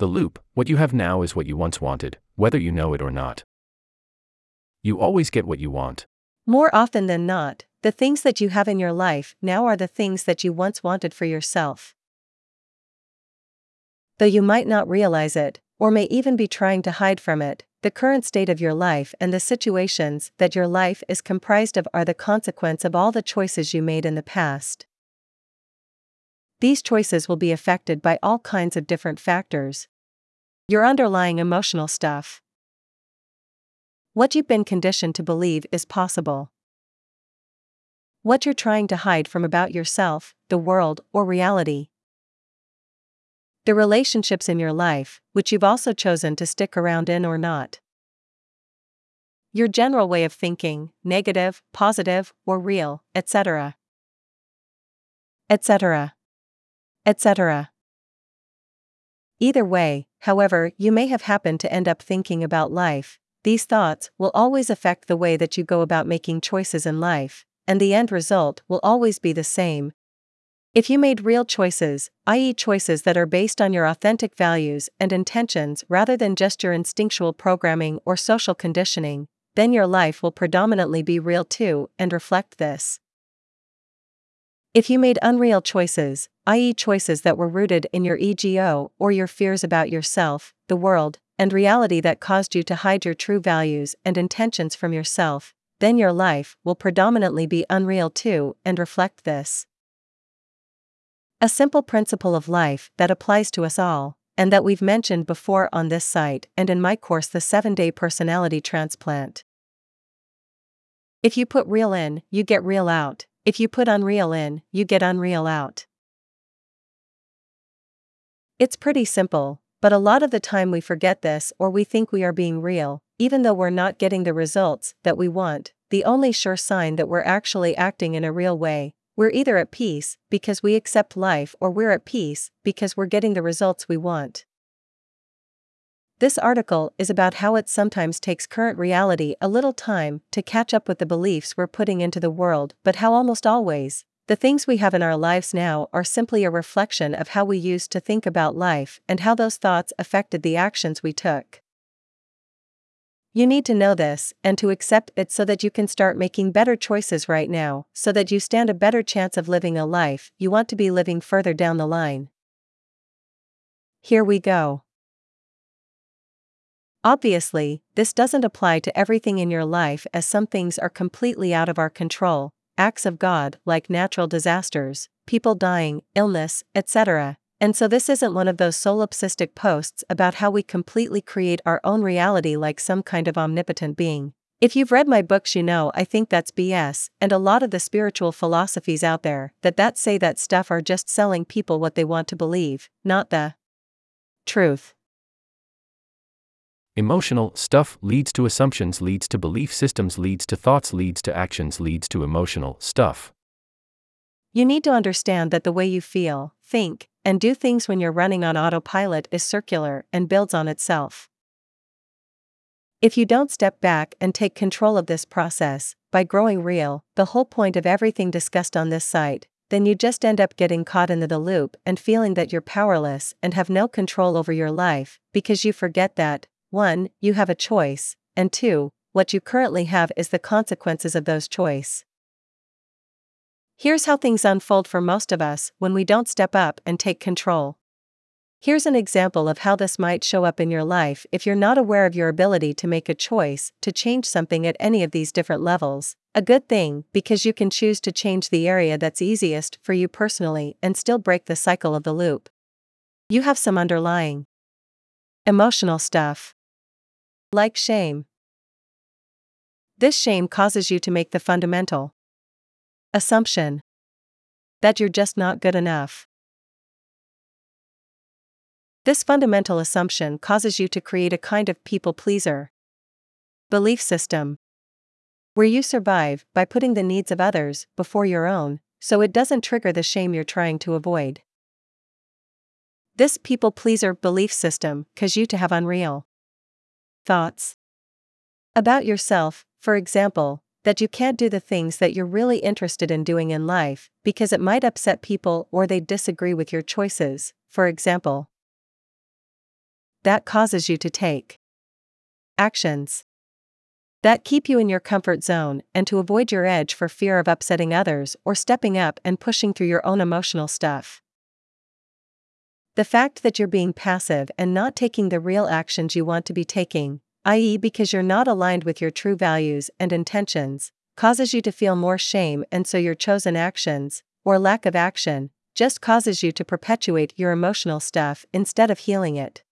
The loop what you have now is what you once wanted, whether you know it or not. You always get what you want. More often than not, the things that you have in your life now are the things that you once wanted for yourself. Though you might not realize it, or may even be trying to hide from it, the current state of your life and the situations that your life is comprised of are the consequence of all the choices you made in the past. These choices will be affected by all kinds of different factors. Your underlying emotional stuff. What you've been conditioned to believe is possible. What you're trying to hide from about yourself, the world, or reality. The relationships in your life, which you've also chosen to stick around in or not. Your general way of thinking, negative, positive, or real, etc. etc etc. Either way, however, you may have happened to end up thinking about life, these thoughts will always affect the way that you go about making choices in life, and the end result will always be the same. If you made real choices, i.e., choices that are based on your authentic values and intentions rather than just your instinctual programming or social conditioning, then your life will predominantly be real too and reflect this. If you made unreal choices, i.e., choices that were rooted in your ego or your fears about yourself, the world, and reality that caused you to hide your true values and intentions from yourself, then your life will predominantly be unreal too and reflect this. A simple principle of life that applies to us all, and that we've mentioned before on this site and in my course, The 7 Day Personality Transplant. If you put real in, you get real out. If you put unreal in, you get unreal out. It's pretty simple, but a lot of the time we forget this or we think we are being real, even though we're not getting the results that we want. The only sure sign that we're actually acting in a real way, we're either at peace because we accept life or we're at peace because we're getting the results we want. This article is about how it sometimes takes current reality a little time to catch up with the beliefs we're putting into the world, but how almost always, the things we have in our lives now are simply a reflection of how we used to think about life and how those thoughts affected the actions we took. You need to know this and to accept it so that you can start making better choices right now, so that you stand a better chance of living a life you want to be living further down the line. Here we go. Obviously, this doesn't apply to everything in your life as some things are completely out of our control, acts of God like natural disasters, people dying, illness, etc. And so this isn't one of those solipsistic posts about how we completely create our own reality like some kind of omnipotent being. If you've read my books you know I think that's BS and a lot of the spiritual philosophies out there that that say that stuff are just selling people what they want to believe, not the truth. Emotional stuff leads to assumptions, leads to belief systems, leads to thoughts, leads to actions, leads to emotional stuff. You need to understand that the way you feel, think, and do things when you're running on autopilot is circular and builds on itself. If you don't step back and take control of this process, by growing real, the whole point of everything discussed on this site, then you just end up getting caught into the loop and feeling that you're powerless and have no control over your life, because you forget that, 1. You have a choice, and 2. What you currently have is the consequences of those choice. Here's how things unfold for most of us when we don't step up and take control. Here's an example of how this might show up in your life if you're not aware of your ability to make a choice to change something at any of these different levels. A good thing, because you can choose to change the area that's easiest for you personally and still break the cycle of the loop. You have some underlying emotional stuff. Like shame. This shame causes you to make the fundamental assumption that you're just not good enough. This fundamental assumption causes you to create a kind of people pleaser belief system where you survive by putting the needs of others before your own, so it doesn't trigger the shame you're trying to avoid. This people pleaser belief system causes you to have unreal Thoughts about yourself, for example, that you can't do the things that you're really interested in doing in life because it might upset people or they disagree with your choices, for example. that causes you to take actions that keep you in your comfort zone and to avoid your edge for fear of upsetting others or stepping up and pushing through your own emotional stuff. The fact that you're being passive and not taking the real actions you want to be taking, i.e., because you're not aligned with your true values and intentions, causes you to feel more shame, and so your chosen actions, or lack of action, just causes you to perpetuate your emotional stuff instead of healing it.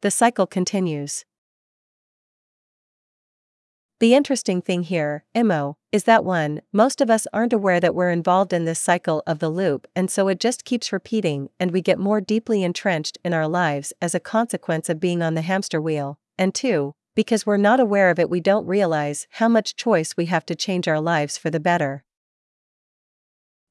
The cycle continues. The interesting thing here, Imo, is that one, most of us aren't aware that we're involved in this cycle of the loop, and so it just keeps repeating, and we get more deeply entrenched in our lives as a consequence of being on the hamster wheel. And two, because we're not aware of it, we don't realize how much choice we have to change our lives for the better.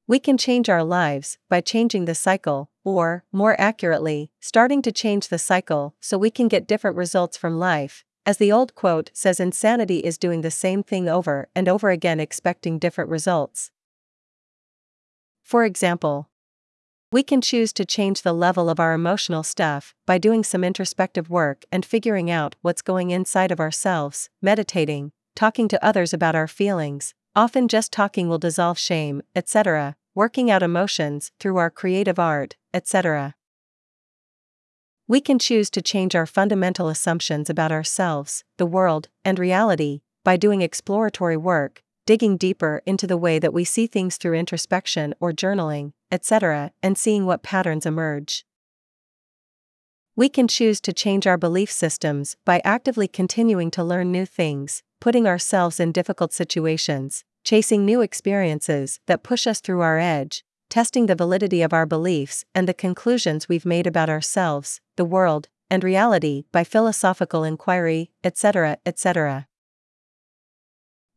We can change our lives by changing the cycle, or, more accurately, starting to change the cycle so we can get different results from life, as the old quote says, insanity is doing the same thing over and over again, expecting different results. For example, we can choose to change the level of our emotional stuff by doing some introspective work and figuring out what's going inside of ourselves, meditating, talking to others about our feelings, often just talking will dissolve shame, etc., working out emotions through our creative art, etc. We can choose to change our fundamental assumptions about ourselves, the world, and reality by doing exploratory work, digging deeper into the way that we see things through introspection or journaling, etc., and seeing what patterns emerge. We can choose to change our belief systems by actively continuing to learn new things, putting ourselves in difficult situations, chasing new experiences that push us through our edge, testing the validity of our beliefs and the conclusions we've made about ourselves, the world, and reality by philosophical inquiry, etc., etc.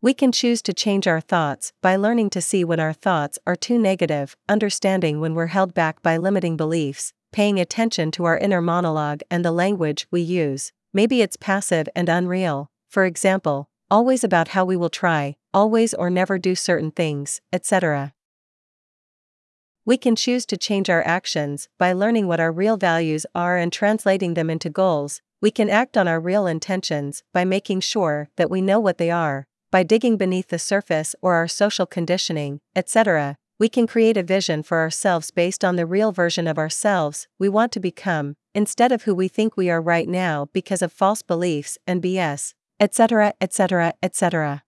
We can choose to change our thoughts by learning to see when our thoughts are too negative, understanding when we're held back by limiting beliefs, paying attention to our inner monologue and the language we use. Maybe it's passive and unreal, for example, always about how we will try, always or never do certain things, etc. We can choose to change our actions by learning what our real values are and translating them into goals. We can act on our real intentions by making sure that we know what they are, by digging beneath the surface or our social conditioning, etc. We can create a vision for ourselves based on the real version of ourselves we want to become, instead of who we think we are right now because of false beliefs and BS, etc., etc., etc.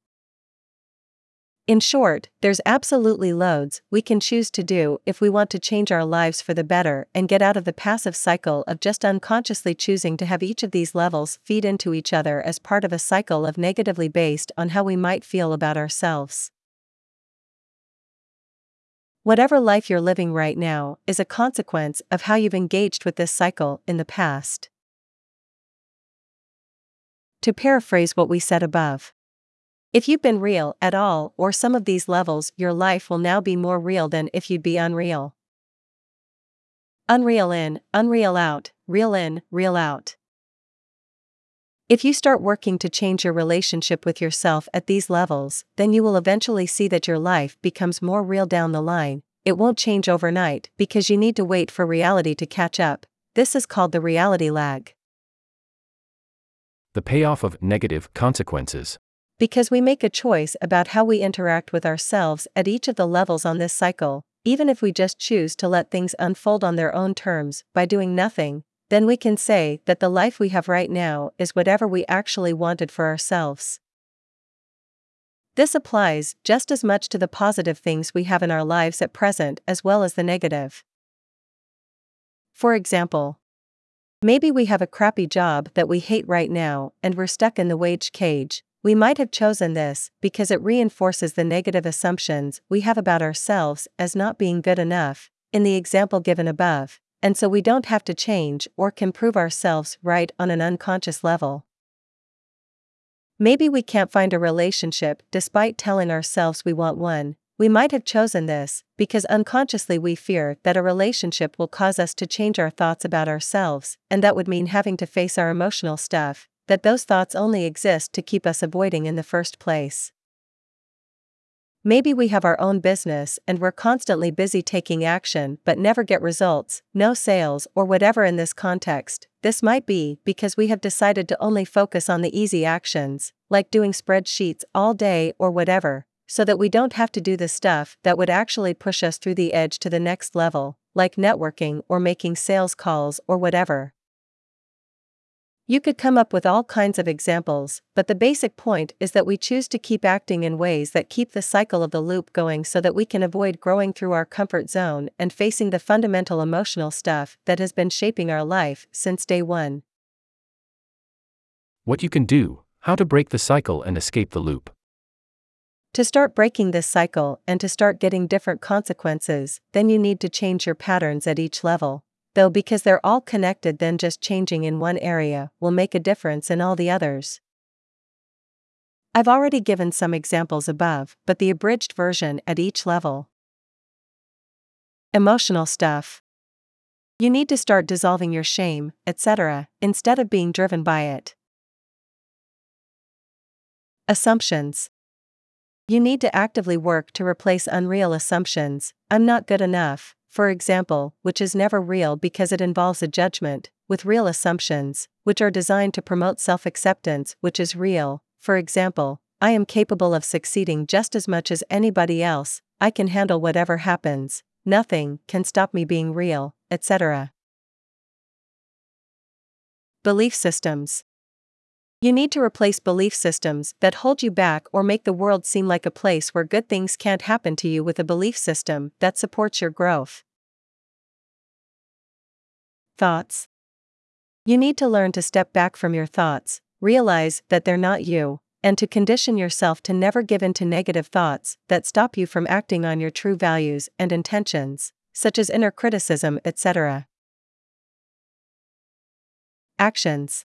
In short, there's absolutely loads we can choose to do if we want to change our lives for the better and get out of the passive cycle of just unconsciously choosing to have each of these levels feed into each other as part of a cycle of negatively based on how we might feel about ourselves. Whatever life you're living right now is a consequence of how you've engaged with this cycle in the past. To paraphrase what we said above, if you've been real at all or some of these levels, your life will now be more real than if you'd be unreal. Unreal in, unreal out, real in, real out. If you start working to change your relationship with yourself at these levels, then you will eventually see that your life becomes more real down the line. It won't change overnight because you need to wait for reality to catch up. This is called the reality lag. The payoff of negative consequences because we make a choice about how we interact with ourselves at each of the levels on this cycle, even if we just choose to let things unfold on their own terms by doing nothing, then we can say that the life we have right now is whatever we actually wanted for ourselves. This applies just as much to the positive things we have in our lives at present as well as the negative. For example, maybe we have a crappy job that we hate right now and we're stuck in the wage cage, we might have chosen this because it reinforces the negative assumptions we have about ourselves as not being good enough, in the example given above, and so we don't have to change or can prove ourselves right on an unconscious level. Maybe we can't find a relationship despite telling ourselves we want one. We might have chosen this because unconsciously we fear that a relationship will cause us to change our thoughts about ourselves, and that would mean having to face our emotional stuff, that those thoughts only exist to keep us avoiding in the first place. Maybe we have our own business and we're constantly busy taking action but never get results, no sales, or whatever in this context. This might be because we have decided to only focus on the easy actions, like doing spreadsheets all day or whatever, so that we don't have to do the stuff that would actually push us through the edge to the next level, like networking or making sales calls or whatever. You could come up with all kinds of examples, but the basic point is that we choose to keep acting in ways that keep the cycle of the loop going so that we can avoid growing through our comfort zone and facing the fundamental emotional stuff that has been shaping our life since day one. What you can do, how to break the cycle and escape the loop. To start breaking this cycle and to start getting different consequences, then you need to change your patterns at each level though because they're all connected, then just changing in one area will make a difference in all the others. I've already given some examples above, but the abridged version at each level. Emotional stuff. You need to start dissolving your shame, etc., instead of being driven by it. Assumptions. You need to actively work to replace unreal assumptions I'm not good enough, for example, which is never real because it involves a judgment, with real assumptions, which are designed to promote self acceptance, which is real. For example, I am capable of succeeding just as much as anybody else, I can handle whatever happens, nothing can stop me being real, etc. Belief systems. You need to replace belief systems that hold you back or make the world seem like a place where good things can't happen to you with a belief system that supports your growth. Thoughts. You need to learn to step back from your thoughts, realize that they're not you, and to condition yourself to never give in to negative thoughts that stop you from acting on your true values and intentions, such as inner criticism, etc. Actions.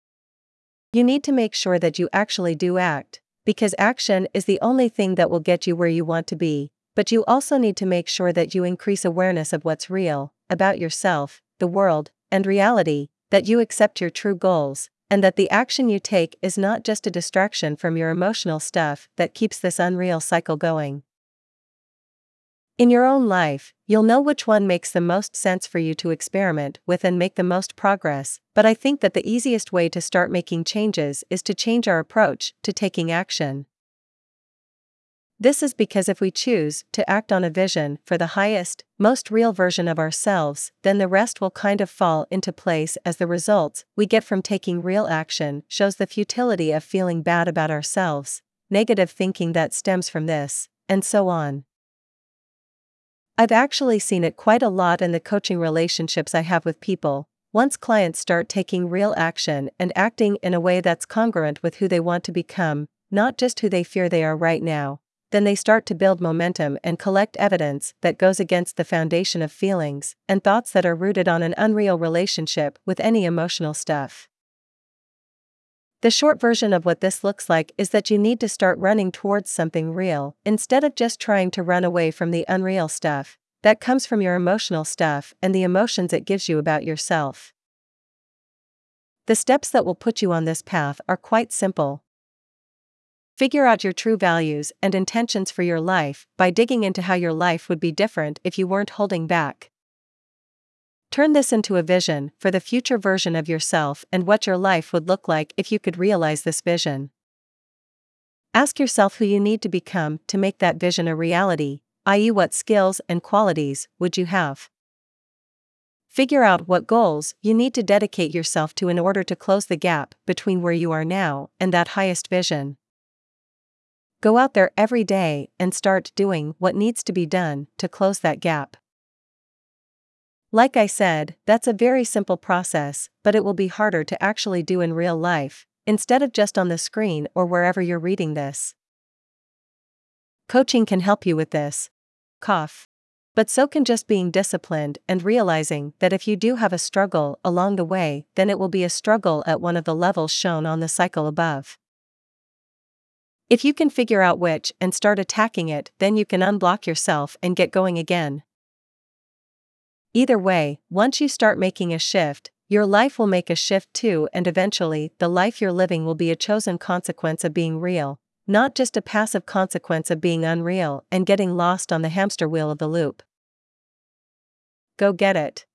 You need to make sure that you actually do act, because action is the only thing that will get you where you want to be, but you also need to make sure that you increase awareness of what's real, about yourself, the world, and reality, that you accept your true goals, and that the action you take is not just a distraction from your emotional stuff that keeps this unreal cycle going. In your own life, you'll know which one makes the most sense for you to experiment with and make the most progress, but I think that the easiest way to start making changes is to change our approach to taking action. This is because if we choose to act on a vision for the highest, most real version of ourselves, then the rest will kind of fall into place as the results we get from taking real action shows the futility of feeling bad about ourselves, negative thinking that stems from this, and so on. I've actually seen it quite a lot in the coaching relationships I have with people. Once clients start taking real action and acting in a way that's congruent with who they want to become, not just who they fear they are right now, then they start to build momentum and collect evidence that goes against the foundation of feelings and thoughts that are rooted on an unreal relationship with any emotional stuff. The short version of what this looks like is that you need to start running towards something real, instead of just trying to run away from the unreal stuff that comes from your emotional stuff and the emotions it gives you about yourself. The steps that will put you on this path are quite simple. Figure out your true values and intentions for your life by digging into how your life would be different if you weren't holding back. Turn this into a vision for the future version of yourself and what your life would look like if you could realize this vision. Ask yourself who you need to become to make that vision a reality, i.e., what skills and qualities would you have? Figure out what goals you need to dedicate yourself to in order to close the gap between where you are now and that highest vision. Go out there every day and start doing what needs to be done to close that gap. Like I said, that's a very simple process, but it will be harder to actually do in real life, instead of just on the screen or wherever you're reading this. Coaching can help you with this. Cough. But so can just being disciplined and realizing that if you do have a struggle along the way, then it will be a struggle at one of the levels shown on the cycle above. If you can figure out which and start attacking it, then you can unblock yourself and get going again. Either way, once you start making a shift, your life will make a shift too, and eventually, the life you're living will be a chosen consequence of being real, not just a passive consequence of being unreal and getting lost on the hamster wheel of the loop. Go get it.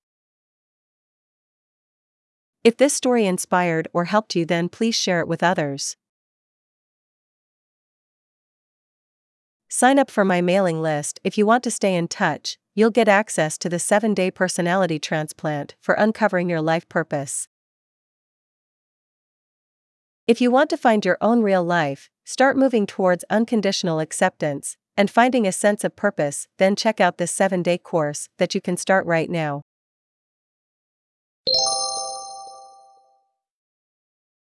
If this story inspired or helped you, then please share it with others. Sign up for my mailing list if you want to stay in touch, you'll get access to the 7 day personality transplant for uncovering your life purpose. If you want to find your own real life, start moving towards unconditional acceptance and finding a sense of purpose, then check out this 7 day course that you can start right now.